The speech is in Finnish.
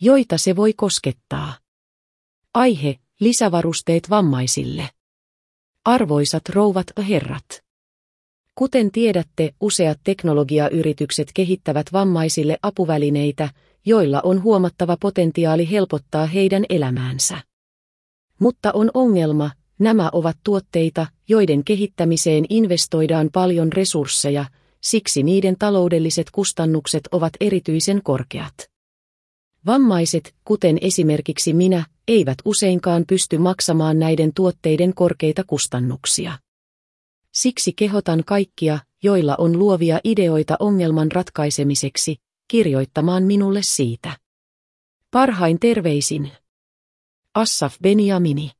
joita se voi koskettaa. Aihe, lisävarusteet vammaisille. Arvoisat rouvat ja herrat. Kuten tiedätte, useat teknologiayritykset kehittävät vammaisille apuvälineitä, joilla on huomattava potentiaali helpottaa heidän elämäänsä. Mutta on ongelma, nämä ovat tuotteita, joiden kehittämiseen investoidaan paljon resursseja, siksi niiden taloudelliset kustannukset ovat erityisen korkeat. Vammaiset, kuten esimerkiksi minä, eivät useinkaan pysty maksamaan näiden tuotteiden korkeita kustannuksia. Siksi kehotan kaikkia, joilla on luovia ideoita ongelman ratkaisemiseksi, kirjoittamaan minulle siitä. Parhain terveisin. Assaf Beniamini